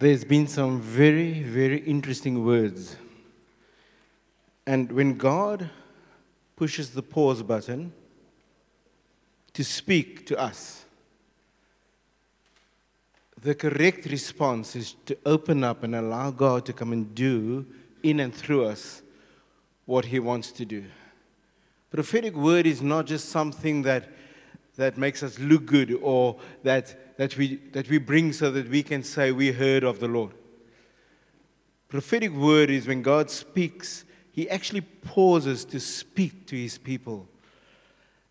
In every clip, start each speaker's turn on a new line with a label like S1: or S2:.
S1: there's been some very, very interesting words. And when God pushes the pause button to speak to us, the correct response is to open up and allow God to come and do in and through us what He wants to do. Prophetic word is not just something that, that makes us look good or that, that, we, that we bring so that we can say we heard of the Lord. Prophetic word is when God speaks, He actually pauses to speak to His people.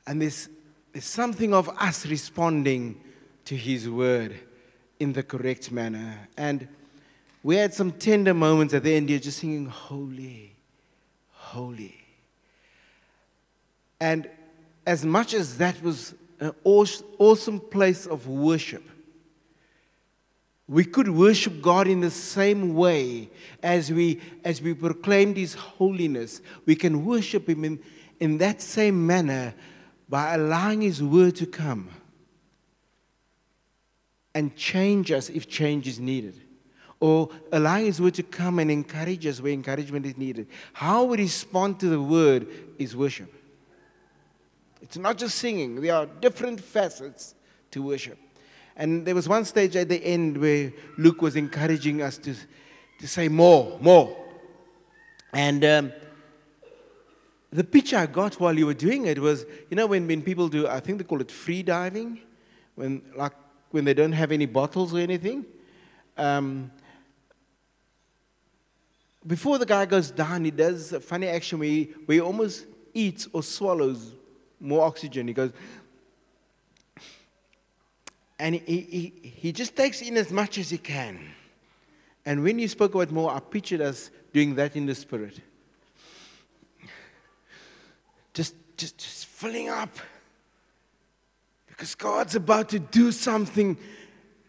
S1: And there's, there's something of us responding to His word in the correct manner. And we had some tender moments at the end here just singing, Holy, Holy. And as much as that was an awesome place of worship, we could worship God in the same way as we, as we proclaimed His holiness. We can worship Him in, in that same manner by allowing His word to come and change us if change is needed. Or allowing His word to come and encourage us where encouragement is needed. How we respond to the word is worship. It's not just singing, there are different facets to worship. And there was one stage at the end where Luke was encouraging us to, to say more, more. And um, the picture I got while you were doing it was, you know, when, when people do, I think they call it free diving, when, like, when they don't have any bottles or anything. Um, before the guy goes down, he does a funny action where he, where he almost eats or swallows more oxygen. He goes, and he, he, he just takes in as much as he can. And when you spoke about more, I pictured us doing that in the spirit. Just, just, just filling up. Because God's about to do something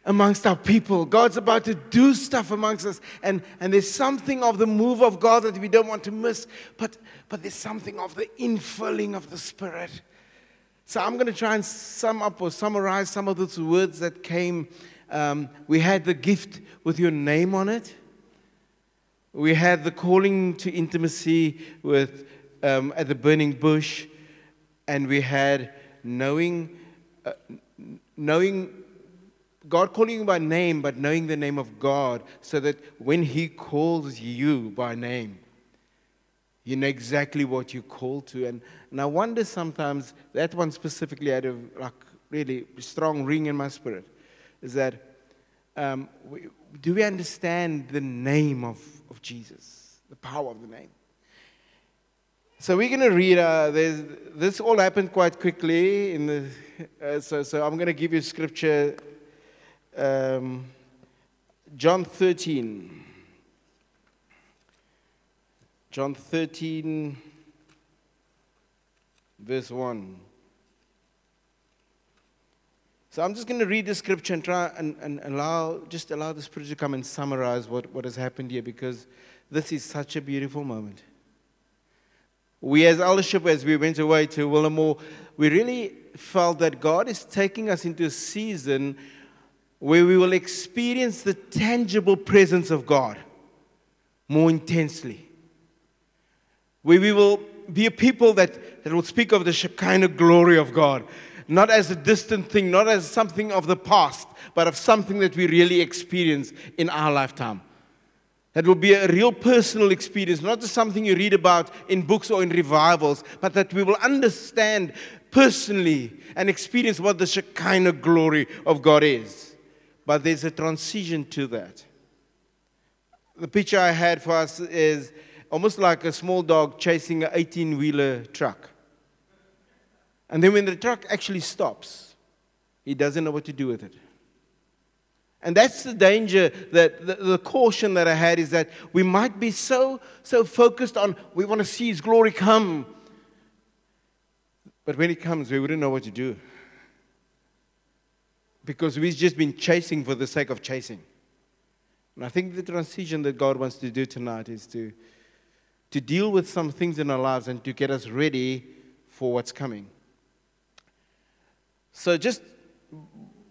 S1: amongst our people. God's about to do stuff amongst us. And, and there's something of the move of God that we don't want to miss, but, but there's something of the infilling of the Spirit. So I'm going to try and sum up or summarize some of those words that came. Um, we had the gift with your name on it. We had the calling to intimacy with um, at the burning bush, and we had knowing, uh, knowing God calling you by name, but knowing the name of God, so that when He calls you by name, you know exactly what you're called to. And, and I wonder sometimes, that one specifically had a like, really strong ring in my spirit, is that um, we, do we understand the name of, of Jesus, the power of the name? So we're going to read, uh, this all happened quite quickly. In the, uh, so, so I'm going to give you scripture um, John 13. John 13, verse 1. So I'm just going to read the scripture and try and, and allow, just allow the Spirit to come and summarize what, what has happened here because this is such a beautiful moment. We, as eldership, as we went away to Willamore, we really felt that God is taking us into a season where we will experience the tangible presence of God more intensely. Where we will be a people that, that will speak of the Shekinah glory of God, not as a distant thing, not as something of the past, but of something that we really experience in our lifetime. That will be a real personal experience, not just something you read about in books or in revivals, but that we will understand personally and experience what the Shekinah glory of God is but there's a transition to that. The picture I had for us is almost like a small dog chasing an 18 wheeler truck. And then when the truck actually stops, he doesn't know what to do with it. And that's the danger that the, the, caution that I had is that we might be so so focused on we want to see his glory come. But when it comes, we wouldn't know what to do because we've just been chasing for the sake of chasing. And I think the transition that God wants to do tonight is to, to deal with some things in our lives and to get us ready for what's coming. So, just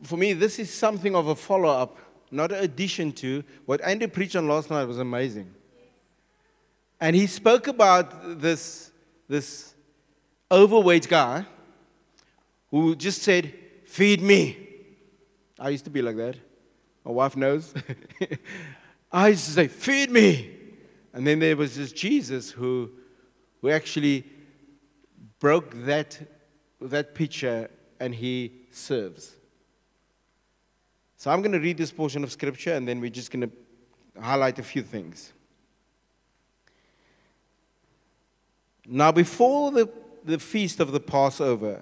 S1: for me, this is something of a follow up not an addition to. What Andy preached on last night was amazing. And he spoke about this, this overweight guy who just said, Feed me. I used to be like that. My wife knows. I used to say, Feed me. And then there was this Jesus who, who actually broke that, that picture and he serves. So I'm going to read this portion of scripture and then we're just going to highlight a few things. Now, before the, the feast of the Passover,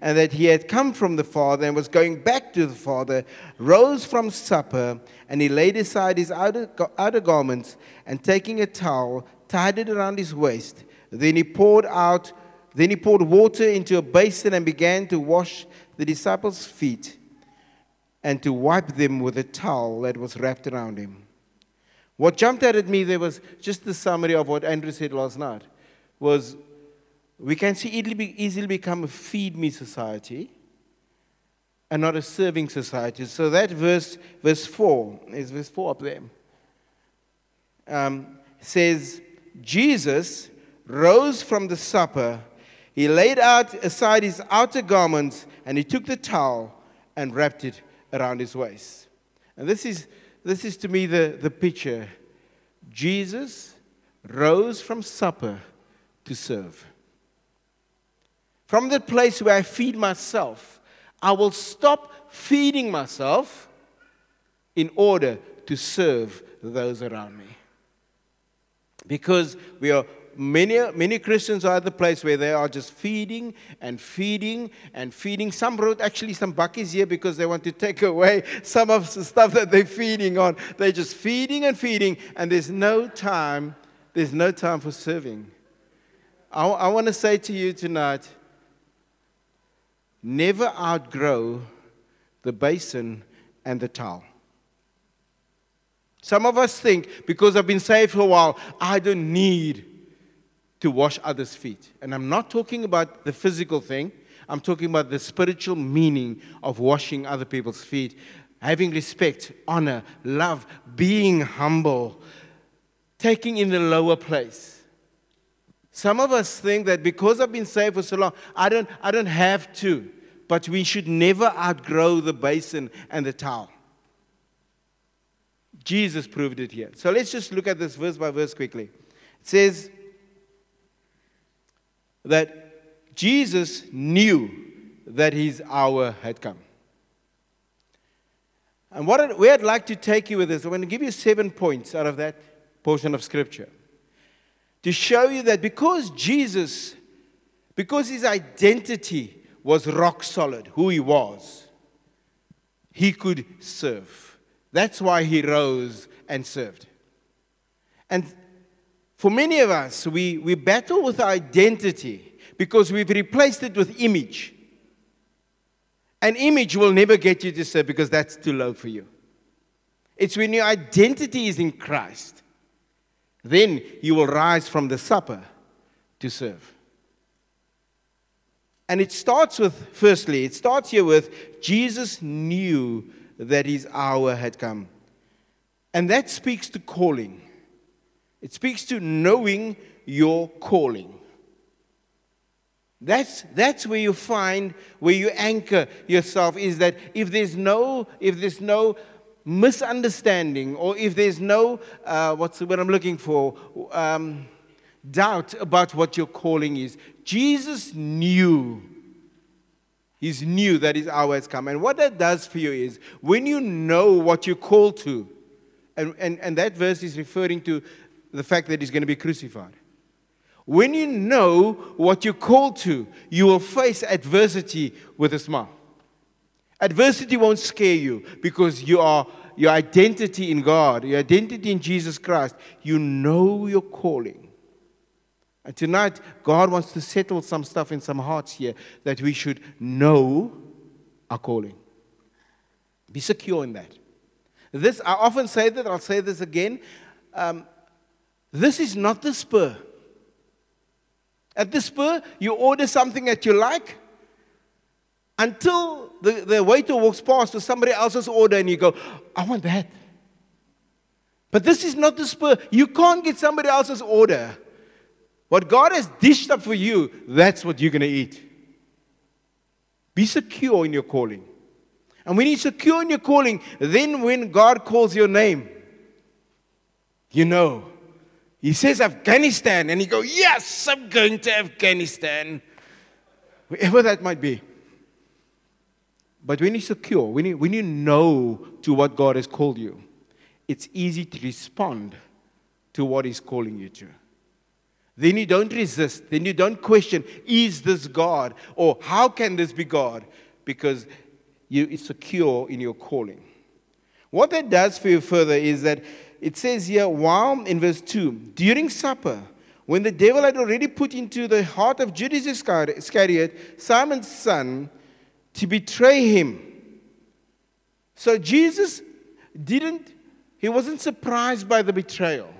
S1: and that he had come from the Father and was going back to the Father, rose from supper, and he laid aside his outer, outer garments, and taking a towel, tied it around his waist. Then he poured out, then he poured water into a basin and began to wash the disciples' feet and to wipe them with a towel that was wrapped around him. What jumped out at me there was just the summary of what Andrew said last night was we can see easily, easily become a feed me society and not a serving society. So that verse, verse 4, is verse 4 up there, um, says, Jesus rose from the supper. He laid out aside his outer garments and he took the towel and wrapped it around his waist. And this is this is to me the, the picture. Jesus rose from supper to serve. From the place where I feed myself, I will stop feeding myself in order to serve those around me. Because we are many, many Christians are at the place where they are just feeding and feeding and feeding. Some brought actually some buckets here because they want to take away some of the stuff that they're feeding on. They're just feeding and feeding, and there's no time, there's no time for serving. I, I want to say to you tonight never outgrow the basin and the towel. Some of us think because I've been saved for a while, I don't need to wash others' feet. And I'm not talking about the physical thing, I'm talking about the spiritual meaning of washing other people's feet, having respect, honor, love, being humble, taking in the lower place. Some of us think that because I've been saved for so long, I don't, I don't have to. But we should never outgrow the basin and the towel. Jesus proved it here. So let's just look at this verse by verse quickly. It says, that Jesus knew that his hour had come. And what where I'd like to take you with this, I'm going to give you seven points out of that portion of Scripture to show you that because Jesus, because his identity was rock solid, who he was, he could serve. That's why he rose and served. And for many of us, we, we battle with identity because we've replaced it with image. An image will never get you to serve because that's too low for you. It's when your identity is in Christ, then you will rise from the supper to serve. And it starts with, firstly, it starts here with Jesus knew that his hour had come. And that speaks to calling. It speaks to knowing your calling. That's, that's where you find, where you anchor yourself is that if there's no, if there's no misunderstanding or if there's no, uh, what's what I'm looking for, um, doubt about what your calling is, Jesus knew. He's knew that his hour has come. And what that does for you is when you know what you're called to, and, and, and that verse is referring to the fact that he's going to be crucified. When you know what you're called to, you will face adversity with a smile. Adversity won't scare you because you are your identity in God, your identity in Jesus Christ. You know your calling. And tonight, God wants to settle some stuff in some hearts here that we should know our calling. Be secure in that. This, I often say that, I'll say this again. Um, this is not the spur. At the spur, you order something that you like until the, the waiter walks past with somebody else's order and you go, I want that. But this is not the spur. You can't get somebody else's order. What God has dished up for you, that's what you're going to eat. Be secure in your calling. And when you're secure in your calling, then when God calls your name, you know. He says Afghanistan, and you go, Yes, I'm going to Afghanistan. Wherever that might be. But when you're secure, when you, when you know to what God has called you, it's easy to respond to what He's calling you to. Then you don't resist. Then you don't question, is this God? Or how can this be God? Because you are secure in your calling. What that does for you further is that it says here, while in verse 2, during supper, when the devil had already put into the heart of Judas Iscariot, Simon's son, to betray him. So Jesus didn't, he wasn't surprised by the betrayal.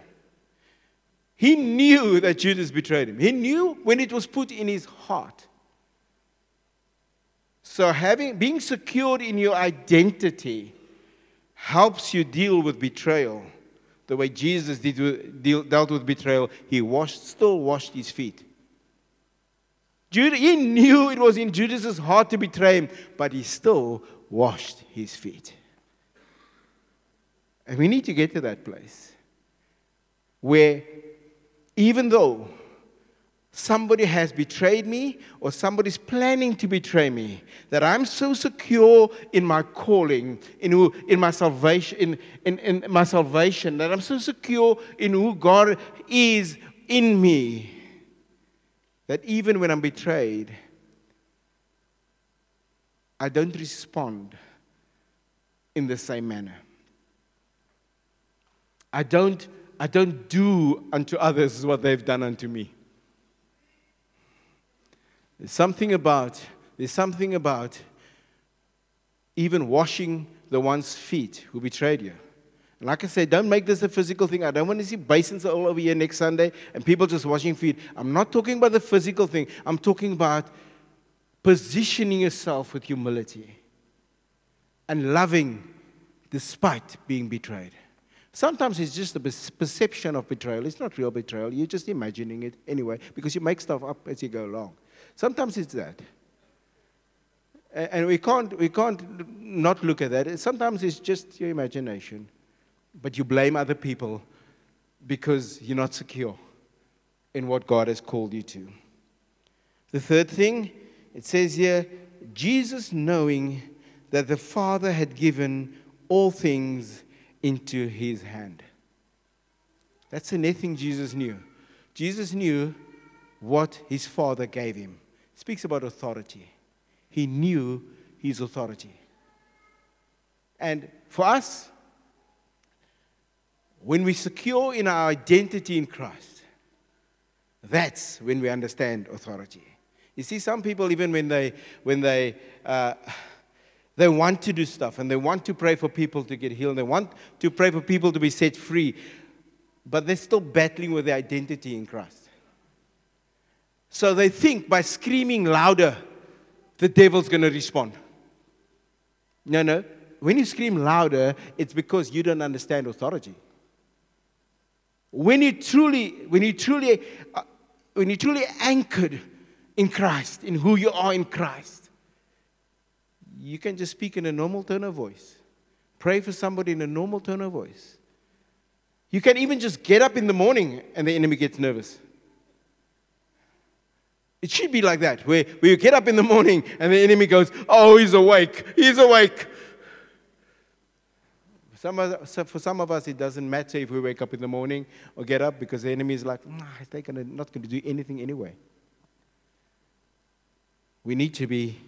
S1: He knew that Judas betrayed him. He knew when it was put in his heart. So having being secured in your identity helps you deal with betrayal. The way Jesus did, deal, dealt with betrayal, he washed, still washed his feet. He knew it was in Judas's heart to betray him, but he still washed his feet. And we need to get to that place where even though somebody has betrayed me or somebody's planning to betray me, that I'm so secure in my calling, in, who, in my salvation, in, in, in my salvation, that I'm so secure in who God is in me that even when I'm betrayed, I don't respond in the same manner. I don't, I don't do unto others what they've done unto me. There's something about, there's something about even washing the one's feet who betrayed you. Like I said, don't make this a physical thing. I don't want to see basins all over here next Sunday and people just washing feet. I'm not talking about the physical thing. I'm talking about positioning yourself with humility and loving despite being betrayed. Sometimes it's just a perception of betrayal. It's not real betrayal. You're just imagining it anyway because you make stuff up as you go along. Sometimes it's that. And we can't, we can't not look at that. Sometimes it's just your imagination but you blame other people because you're not secure in what God has called you to. The third thing, it says here, Jesus knowing that the Father had given all things into his hand. That's the next thing Jesus knew. Jesus knew what his Father gave him. speaks about authority. He knew his authority. And for us, when we secure in our identity in Christ, that's when we understand authority. You see, some people, even when they, when they, uh, they want to do stuff and they want to pray for people to get healed, they want to pray for people to be set free, but they're still battling with their identity in Christ. So they think by screaming louder, the devil's going to respond. No, no. When you scream louder, it's because you don't understand authority. When you truly, when you truly, uh, when you truly anchored in Christ, in who you are in Christ, you can just speak in a normal tone of voice. Pray for somebody in a normal tone of voice. You can even just get up in the morning and the enemy gets nervous. It should be like that, where, where you get up in the morning and the enemy goes, Oh, he's awake, he's awake. Some of, for some of us, it doesn't matter if we wake up in the morning or get up because the enemy is like, nah, they're gonna, not going to do anything anyway. We need to be,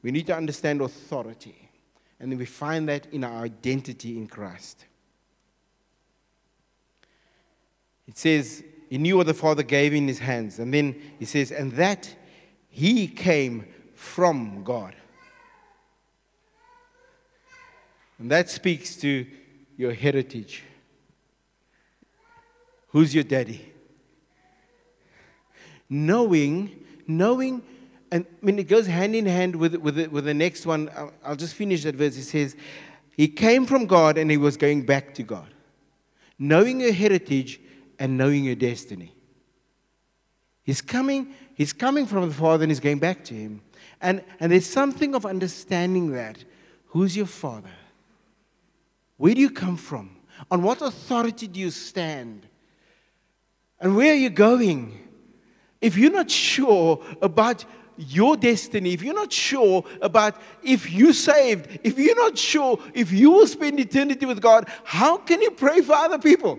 S1: we need to understand authority. And we find that in our identity in Christ. It says he knew what the Father gave in his hands. And then he says, and that he came from God. And that speaks to your heritage. Who's your daddy? Knowing, knowing, and I mean, it goes hand in hand with, with, the, with the next one. I'll, I'll just finish that verse. It says, He came from God and he was going back to God. Knowing your heritage and knowing your destiny. He's coming, he's coming from the Father and he's going back to him. And, and there's something of understanding that. Who's your Father? Where do you come from? On what authority do you stand? And where are you going? If you're not sure about your destiny, if you're not sure about if you're saved, if you're not sure if you will spend eternity with God, how can you pray for other people?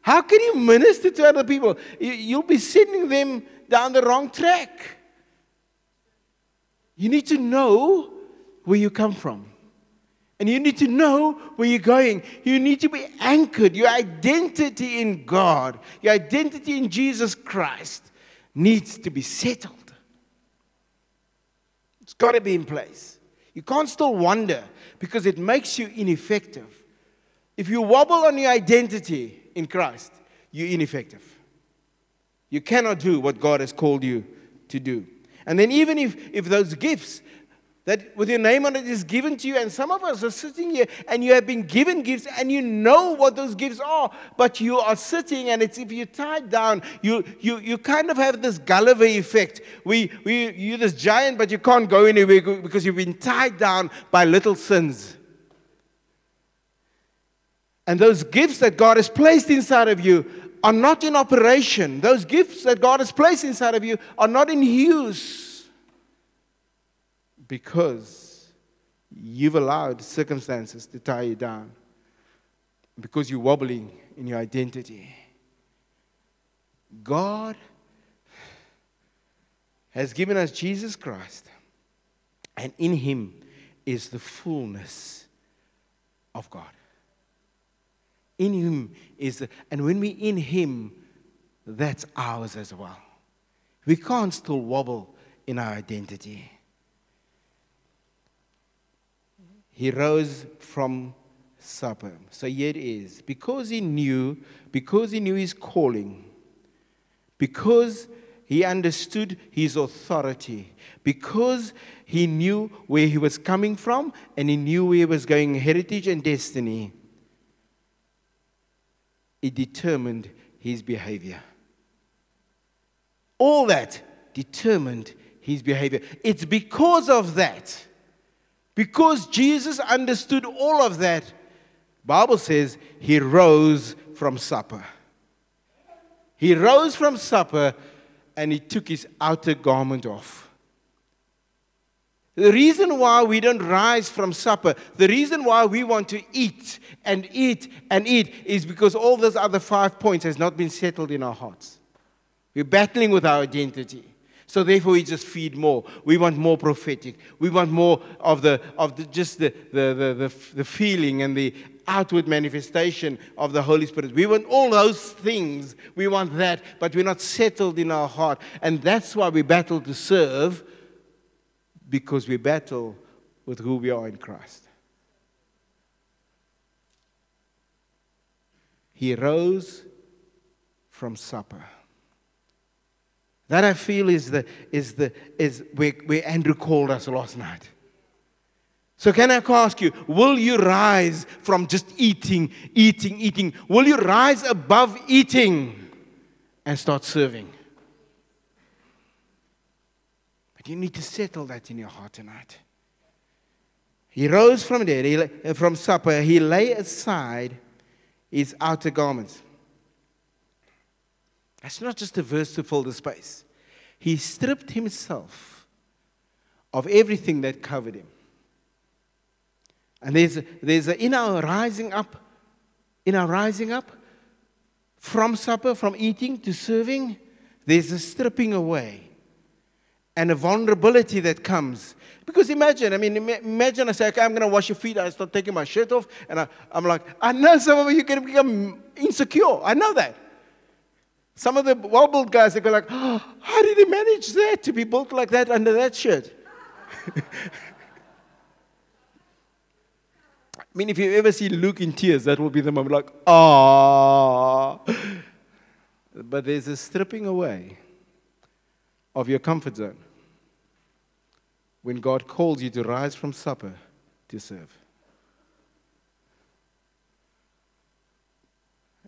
S1: How can you minister to other people? You'll be sending them down the wrong track. You need to know where you come from. And you need to know where you're going. You need to be anchored. Your identity in God, your identity in Jesus Christ needs to be settled. It's got to be in place. You can't still wonder because it makes you ineffective. If you wobble on your identity in Christ, you're ineffective. You cannot do what God has called you to do. And then, even if, if those gifts that with your name on it is given to you. And some of us are sitting here and you have been given gifts and you know what those gifts are, but you are sitting and it's if you're tied down, you, you, you kind of have this Gulliver effect. We, we, you're this giant, but you can't go anywhere because you've been tied down by little sins. And those gifts that God has placed inside of you are not in operation. Those gifts that God has placed inside of you are not in use because you've allowed circumstances to tie you down, because you're wobbling in your identity. God has given us Jesus Christ, and in Him is the fullness of God. In Him is, the, and when we're in Him, that's ours as well. We can't still wobble in our identity. He rose from supper. So here it is. Because he knew, because he knew his calling, because he understood his authority, because he knew where he was coming from and he knew where he was going, heritage and destiny, it determined his behavior. All that determined his behavior. It's because of that because Jesus understood all of that, Bible says he rose from supper. He rose from supper and he took his outer garment off. The reason why we don't rise from supper, the reason why we want to eat and eat and eat is because all those other five points has not been settled in our hearts. We're battling with our identity. So therefore, we just feed more. We want more prophetic. We want more of the of the, just the, the, the, the, the feeling and the outward manifestation of the Holy Spirit. We want all those things. We want that, but we're not settled in our heart. And that's why we battle to serve, because we battle with who we are in Christ. He rose from supper. That I feel is, the, is, the, is where, where Andrew called us last night. So, can I ask you, will you rise from just eating, eating, eating? Will you rise above eating and start serving? But you need to settle that in your heart tonight. He rose from there, he, from supper. He lay aside his outer garments. That's not just a verse to fill the space. He stripped himself of everything that covered him. And there's, there's a, in our rising up, in our rising up from supper, from eating to serving, there's a stripping away and a vulnerability that comes. Because imagine, I mean, imagine I say, okay, I'm going to wash your feet. I start taking my shirt off, and I, am like, I know some of you can become insecure. I know that. Some of the well built guys, they go like, oh, how did he manage that to be built like that under that shirt? I mean, if you ever see Luke in tears, that will be the moment like, ah. But there's a stripping away of your comfort zone when God calls you to rise from supper to serve.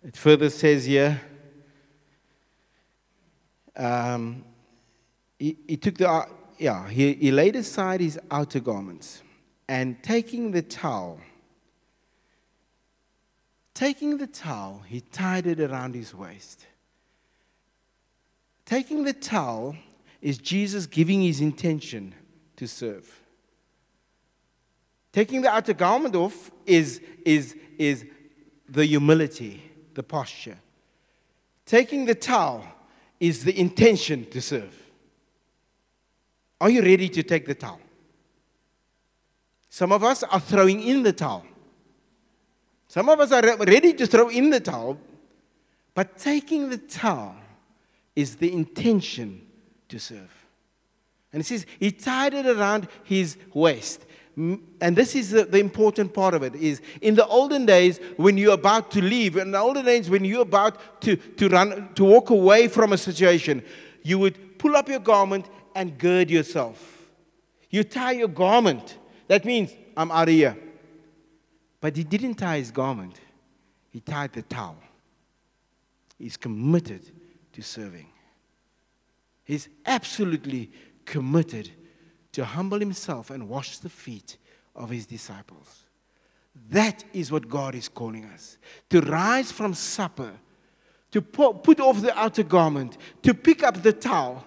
S1: It further says here, um, he, he, took the, yeah, he, he laid aside his outer garments and taking the towel, taking the towel, he tied it around his waist. Taking the towel is Jesus giving his intention to serve. Taking the outer garment off is, is, is the humility, the posture. Taking the towel is the intention to serve. Are you ready to take the towel? Some of us are throwing in the towel. Some of us are ready to throw in the towel, but taking the towel is the intention to serve. And it says he tied it around his waist. And this is the, the, important part of it is in the olden days when you're about to leave, in the olden days when you're about to, to run to walk away from a situation, you would pull up your garment and gird yourself. You tie your garment. That means I'm out of here. But he didn't tie his garment, he tied the towel. He's committed to serving. He's absolutely committed to humble himself and wash the feet of his disciples. That is what God is calling us to rise from supper, to put off the outer garment, to pick up the towel,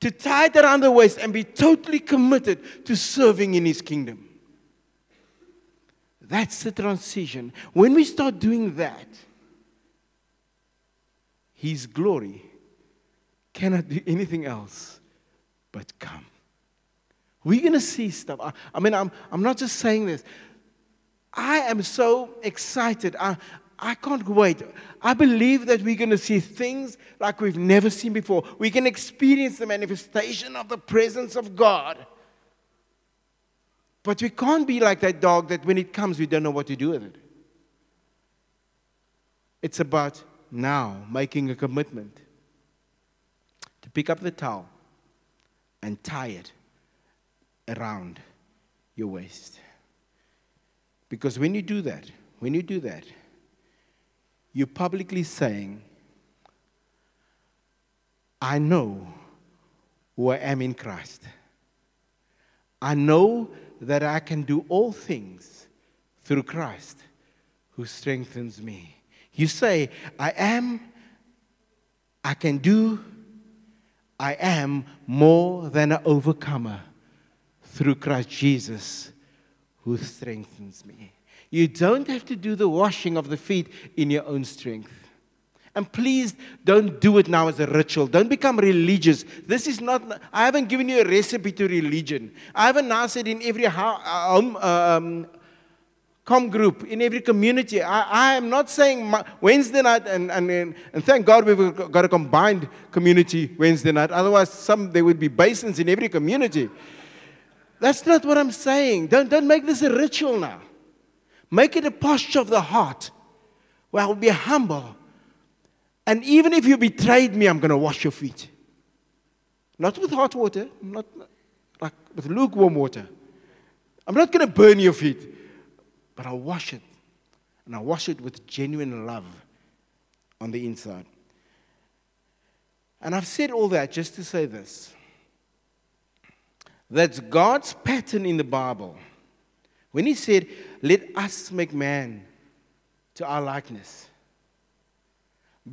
S1: to tie it around the waist, and be totally committed to serving in his kingdom. That's the transition. When we start doing that, his glory cannot do anything else but come. We're going to see stuff. I, I, mean, I'm, I'm not just saying this. I am so excited. I, I can't wait. I believe that we're going to see things like we've never seen before. We can experience the manifestation of the presence of God. But we can't be like that dog that when it comes, we don't know what to do with it. It's about now making a commitment to pick up the towel and tie it around your waist. Because when you do that, when you do that, you're publicly saying, I know who I am in Christ. I know that I can do all things through Christ who strengthens me. You say, I am, I can do, I am more than an overcomer through Christ Jesus who strengthens me. You don't have to do the washing of the feet in your own strength. And please don't do it now as a ritual. Don't become religious. This is not, I haven't given you a recipe to religion. I haven't now said in every home, uh, um, uh, um, com group, in every community. I, I am not saying Wednesday night, and, and, and thank God we've got a combined community Wednesday night. Otherwise, some there would be basins in every community. That's not what I'm saying. Don't, don't make this a ritual now. Make it a posture of the heart where I'll be humble. And even if you betrayed me, I'm going to wash your feet. Not with hot water, not like with lukewarm water. I'm not going to burn your feet but I'll wash it. And I'll wash it with genuine love on the inside. And I've said all that just to say this that's God's pattern in the Bible. When He said, Let us make man to our likeness.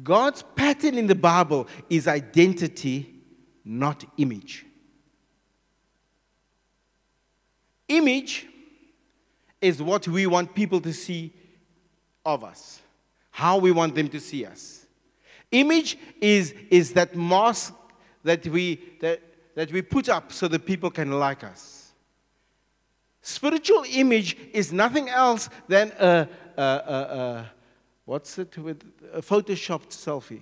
S1: God's pattern in the Bible is identity, not image. Image is what we want people to see of us, how we want them to see us. Image is, is that mask that we, that, that we put up so that people can like us. Spiritual image is nothing else than a, a, a, a what's it with a photoshopped selfie.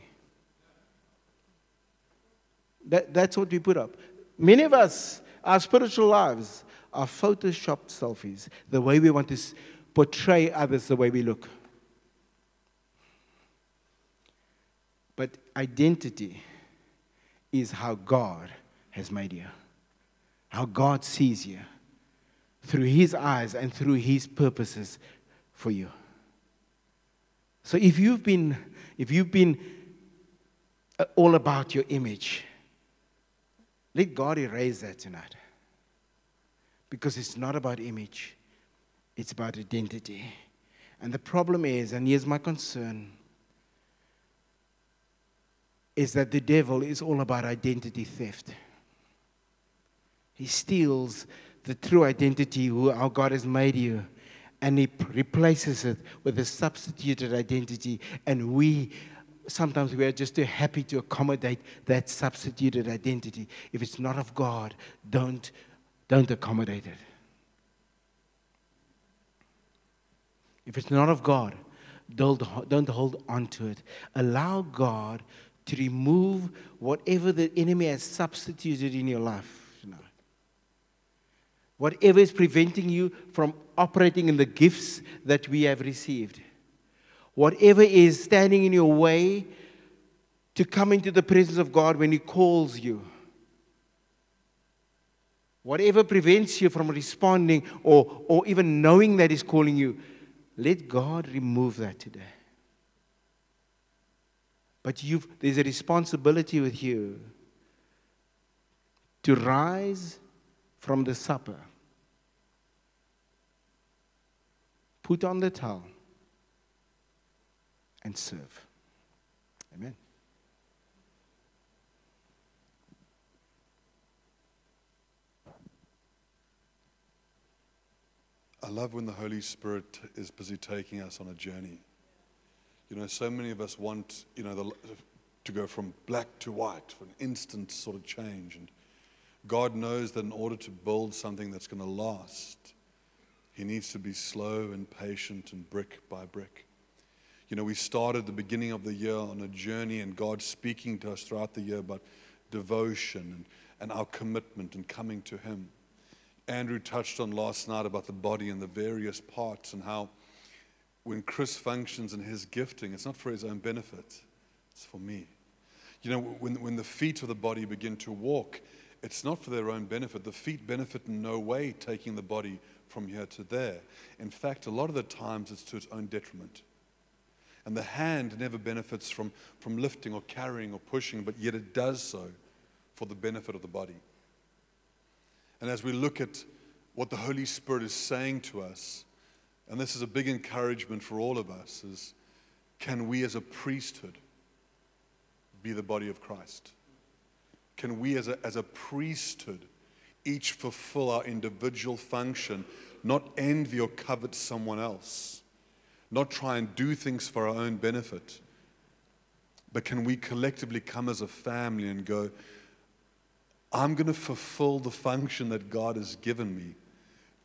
S1: That, that's what we put up. Many of us, our spiritual lives are photoshopped selfies, the way we want to portray others the way we look. But identity is how God has made you, how God sees you through His eyes and through His purposes for you. So if you've been, if you've been uh, all about your image, let God erase that tonight. Because it's not about image, it's about identity. And the problem is, and here's my concern, is that the devil is all about identity theft. He steals the true identity, who our God has made you, and he replaces it with a substituted identity. And we sometimes we are just too happy to accommodate that substituted identity. If it's not of God, don't, don't accommodate it. If it's not of God, don't, don't hold on to it. Allow God to remove whatever the enemy has substituted in your life. Whatever is preventing you from operating in the gifts that we have received. Whatever is standing in your way to come into the presence of God when He calls you. Whatever prevents you from responding or, or even knowing that He's calling you, let God remove that today. But there's a responsibility with you to rise from the supper, put on the towel, and serve. Amen.
S2: I love when the Holy Spirit is busy taking us on a journey. You know, so many of us want, you know, the, to go from black to white for an instant sort of change. And God knows that in order to build something that's going to last, He needs to be slow and patient and brick by brick. You know, we started the beginning of the year on a journey, and God speaking to us throughout the year about devotion and, and our commitment and coming to Him. Andrew touched on last night about the body and the various parts and how when Chris functions in his gifting, it's not for his own benefit, it's for me. You know, when, when the feet of the body begin to walk, it's not for their own benefit. The feet benefit in no way taking the body from here to there. In fact, a lot of the times it's to its own detriment. And the hand never benefits from, from lifting or carrying or pushing, but yet it does so for the benefit of the body. And as we look at what the Holy Spirit is saying to us, and this is a big encouragement for all of us, is can we as a priesthood be the body of Christ? Can we as a, as a priesthood each fulfill our individual function, not envy or covet someone else, not try and do things for our own benefit, but can we collectively come as a family and go, I'm going to fulfill the function that God has given me,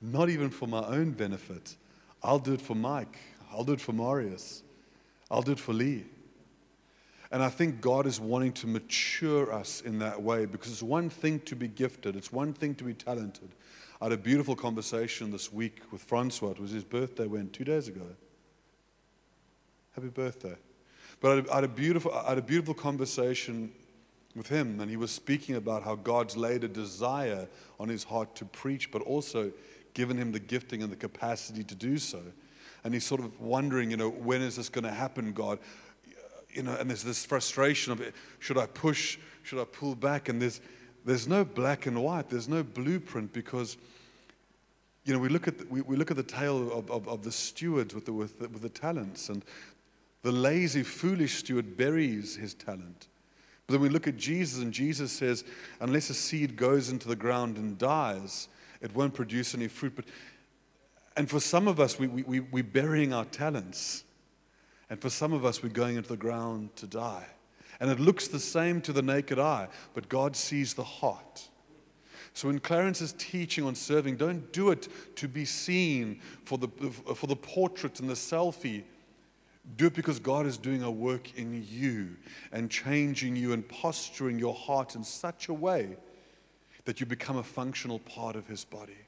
S2: not even for my own benefit. I'll do it for Mike. I'll do it for Marius. I'll do it for Lee. And I think God is wanting to mature us in that way because it's one thing to be gifted, it's one thing to be talented. I had a beautiful conversation this week with Francois. It was his birthday when? Two days ago. Happy birthday. But I had a beautiful, I had a beautiful conversation with him, and he was speaking about how God's laid a desire on his heart to preach, but also given him the gifting and the capacity to do so. And he's sort of wondering, you know, when is this going to happen, God? You know, and there's this frustration of should I push, should I pull back? And there's there's no black and white, there's no blueprint because you know, we look at the, we, we look at the tale of, of, of the stewards with the, with, the, with the talents, and the lazy, foolish steward buries his talent. But then we look at Jesus, and Jesus says, unless a seed goes into the ground and dies, it won't produce any fruit. But, and for some of us, we, we, we're burying our talents. And for some of us, we're going into the ground to die. And it looks the same to the naked eye, but God sees the heart. So when Clarence is teaching on serving, don't do it to be seen for the, for the portrait and the selfie. Do it because God is doing a work in you and changing you and posturing your heart in such a way that you become a functional part of His body.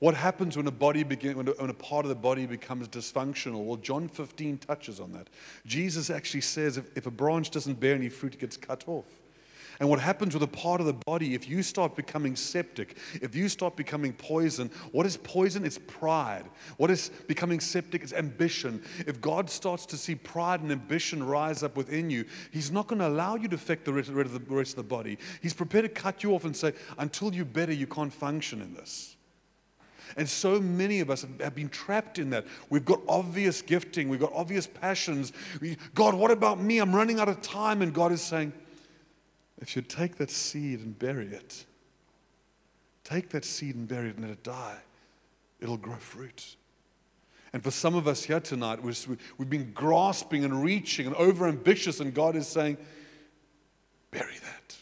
S2: What happens when a body begin, when, a, when a part of the body becomes dysfunctional? Well, John 15 touches on that. Jesus actually says if, if a branch doesn't bear any fruit, it gets cut off. And what happens with a part of the body, if you start becoming septic, if you start becoming poison, what is poison? It's pride. What is becoming septic? It's ambition. If God starts to see pride and ambition rise up within you, He's not going to allow you to affect the rest of the, rest of the body. He's prepared to cut you off and say, until you're better, you can't function in this. And so many of us have been trapped in that. We've got obvious gifting, we've got obvious passions. We, God, what about me? I'm running out of time. And God is saying, if you take that seed and bury it, take that seed and bury it and let it die, it'll grow fruit. And for some of us here tonight, we've been grasping and reaching and overambitious, and God is saying, bury that.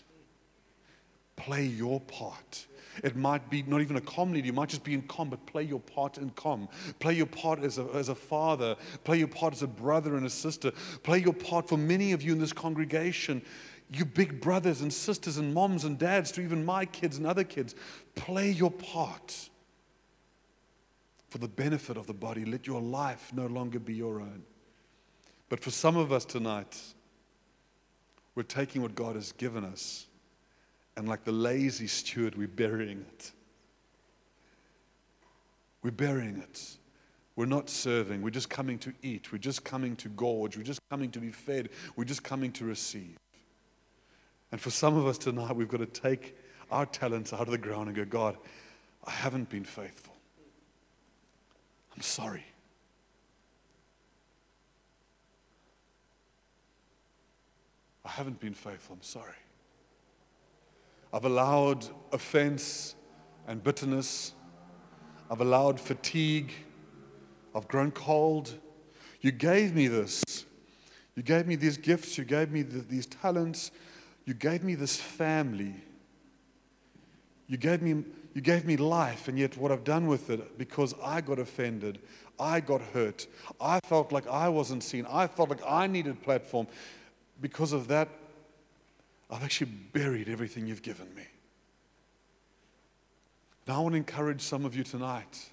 S2: Play your part. It might be not even a com leader, you might just be in com, but play your part in com. Play your part as a, as a father, play your part as a brother and a sister, play your part for many of you in this congregation you big brothers and sisters and moms and dads to even my kids and other kids, play your part for the benefit of the body. Let your life no longer be your own. But for some of us tonight, we're taking what God has given us and, like the lazy steward, we're burying it. We're burying it. We're not serving. We're just coming to eat. We're just coming to gorge. We're just coming to be fed. We're just coming to receive. And for some of us tonight, we've got to take our talents out of the ground and go, God, I haven't been faithful. I'm sorry. I haven't been faithful. I'm sorry. I've allowed offense and bitterness. I've allowed fatigue. I've grown cold. You gave me this. You gave me these gifts. You gave me the, these talents. You gave me this family. You gave me, you gave me life, and yet what I've done with it, because I got offended, I got hurt, I felt like I wasn't seen, I felt like I needed platform. Because of that, I've actually buried everything you've given me. Now I want to encourage some of you tonight.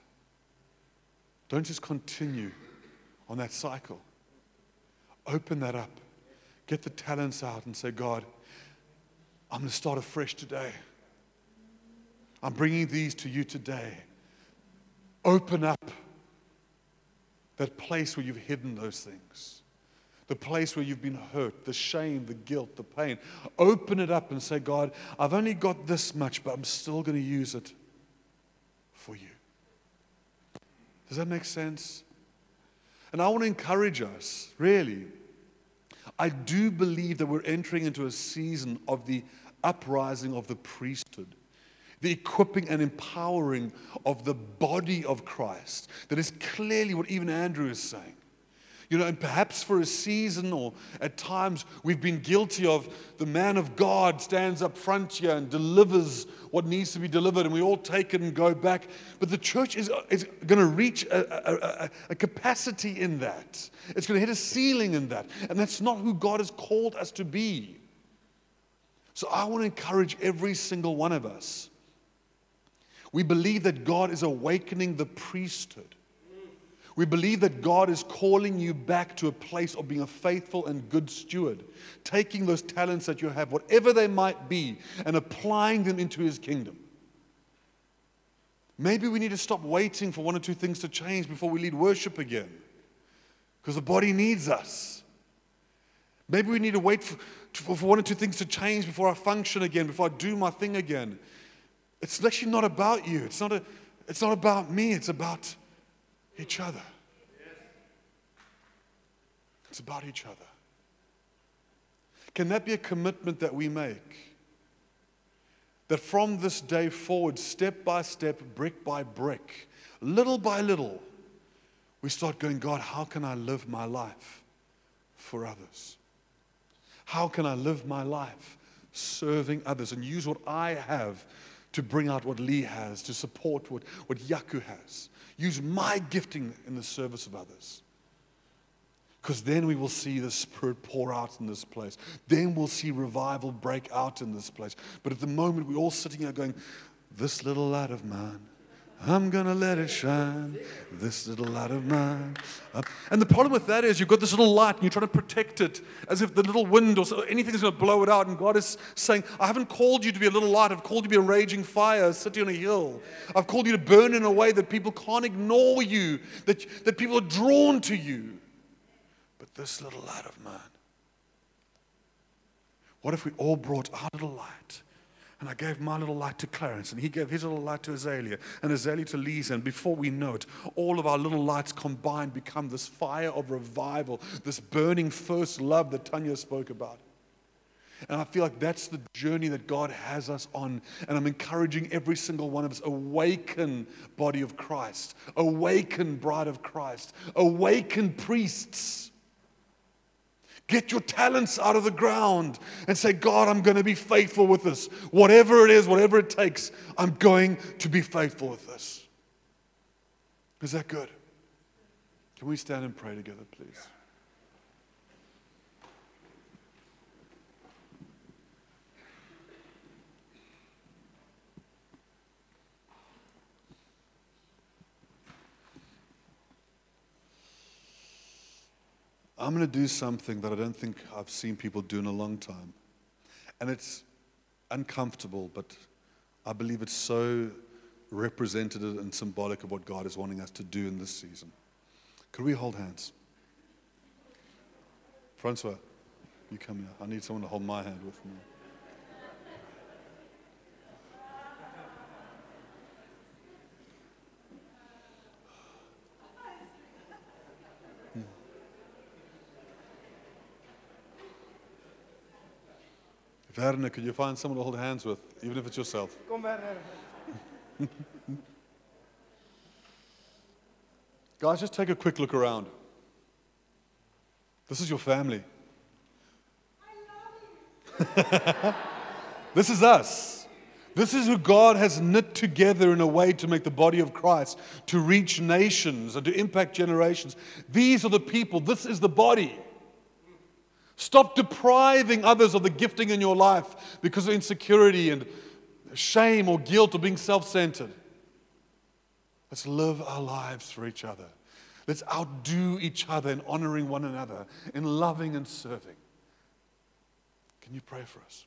S2: Don't just continue on that cycle. Open that up. Get the talents out and say, God, I'm going to start afresh today. I'm bringing these to you today. Open up that place where you've hidden those things, the place where you've been hurt, the shame, the guilt, the pain. Open it up and say, God, I've only got this much, but I'm still going to use it for you. Does that make sense? And I want to encourage us, really. I do believe that we're entering into a season of the uprising of the priesthood, the equipping and empowering of the body of Christ. That is clearly what even Andrew is saying. You know, and perhaps for a season or at times we've been guilty of the man of God stands up front here and delivers what needs to be delivered, and we all take it and go back. But the church is, is going to reach a, a, a capacity in that, it's going to hit a ceiling in that. And that's not who God has called us to be. So I want to encourage every single one of us. We believe that God is awakening the priesthood. We believe that God is calling you back to a place of being a faithful and good steward, taking those talents that you have, whatever they might be, and applying them into His kingdom. Maybe we need to stop waiting for one or two things to change before we lead worship again, because the body needs us. Maybe we need to wait for, for one or two things to change before I function again, before I do my thing again. It's actually not about you. It's not, a, it's not about me. It's about each other. It's about each other. Can that be a commitment that we make? That from this day forward, step by step, brick by brick, little by little, we start going, God, how can I live my life for others? How can I live my life serving others and use what I have to bring out what Lee has, to support what, what Yaku has? Use my gifting in the service of others. Because then we will see the Spirit pour out in this place. Then we'll see revival break out in this place. But at the moment, we're all sitting here going, This little lad of mine, I'm to let it shine. This little light of mine. And the problem with that is you've got this little light and you're trying to protect it as if the little wind or anything is going to blow it out. And God is saying, I haven't called you to be a little light. I've called you to be a raging fire sitting on a hill. I've called you to burn in a way that people can't ignore you, that, that people are drawn to you. But this little light of mine, what if we all brought our little light? And I gave my little light to Clarence, and he gave his little light to Azalea, and Azalea to Lisa. And before we know it, all of our little lights combined become this fire of revival, this burning first love that Tanya spoke about. And I feel like that's the journey that God has us on. And I'm encouraging every single one of us awaken, body of Christ, awaken, bride of Christ, awaken, priests. Get your talents out of the ground and say, God, I'm going to be faithful with this. Whatever it is, whatever it takes, I'm going to be faithful with this. Is that good? Can we stand and pray together, please? I'm going to do something that I don't think I've seen people do in a long time. And it's uncomfortable, but I believe it's so representative and symbolic of what God is wanting us to do in this season. Could we hold hands? Francois, you come here. I need someone to hold my hand with me. Werner, could you find someone to hold hands with, even if it's yourself?
S3: Come, Werner.
S2: Guys, just take a quick look around. This is your family. this is us. This is who God has knit together in a way to make the body of Christ, to reach nations and to impact generations. These are the people. This is the body. Stop depriving others of the gifting in your life because of insecurity and shame or guilt or being self centered. Let's live our lives for each other. Let's outdo each other in honoring one another, in loving and serving. Can you pray for us?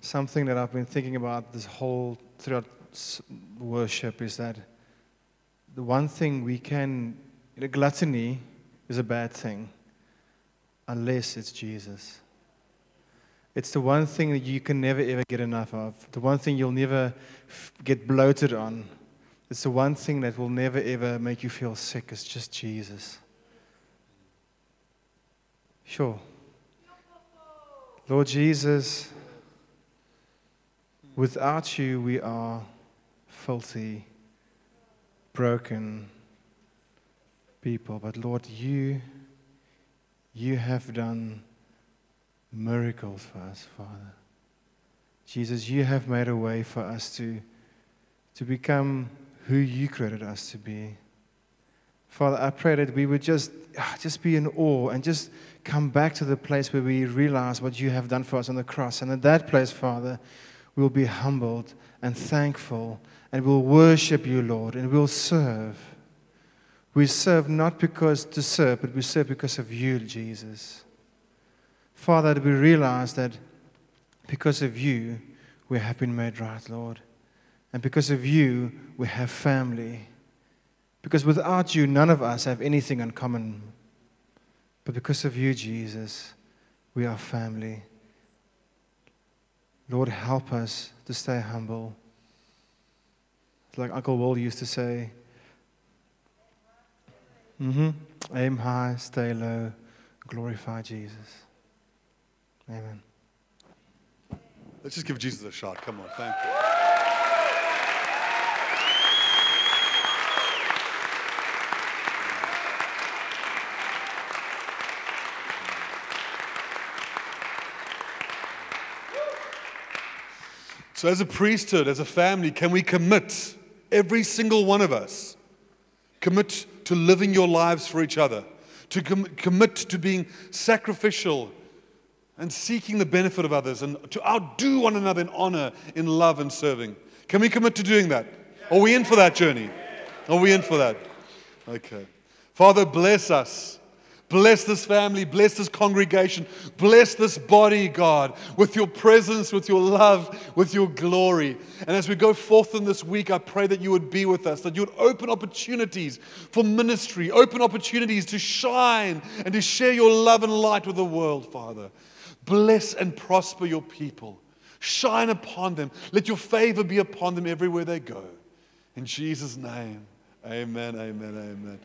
S3: Something that I've been thinking about this whole throughout worship is that the one thing we can, you know, gluttony is a bad thing unless it's Jesus. It's the one thing that you can never ever get enough of. The one thing you'll never f- get bloated on. It's the one thing that will never ever make you feel sick. It's just Jesus. Sure. Lord Jesus, without you, we are filthy, broken people. But Lord, you, you have done miracles for us, Father. Jesus, you have made a way for us to, to become who you created us to be. Father, I pray that we would just, ah, just be in awe and just come back to the place where we realize what you have done for us on the cross. And at that place, Father, we will be humbled and thankful and we'll worship you, Lord, and we'll serve. We serve not because to serve, but we serve because of you, Jesus. Father, that we realize that because of you, we have been made right, Lord. And because of you, we have family. Because without you, none of us have anything in common. But because of you, Jesus, we are family. Lord, help us to stay humble. Like Uncle Will used to say, hmm aim high, stay low, glorify Jesus. Amen.
S2: Let's just give Jesus a shot. Come on. Thank you. So, as a priesthood, as a family, can we commit, every single one of us, commit to living your lives for each other, to com- commit to being sacrificial and seeking the benefit of others, and to outdo one another in honor, in love, and serving. Can we commit to doing that? Are we in for that journey? Are we in for that? Okay. Father, bless us. Bless this family, bless this congregation, bless this body, God, with your presence, with your love, with your glory. And as we go forth in this week, I pray that you would be with us, that you would open opportunities for ministry, open opportunities to shine and to share your love and light with the world, Father. Bless and prosper your people. Shine upon them. Let your favor be upon them everywhere they go. In Jesus' name, amen, amen, amen.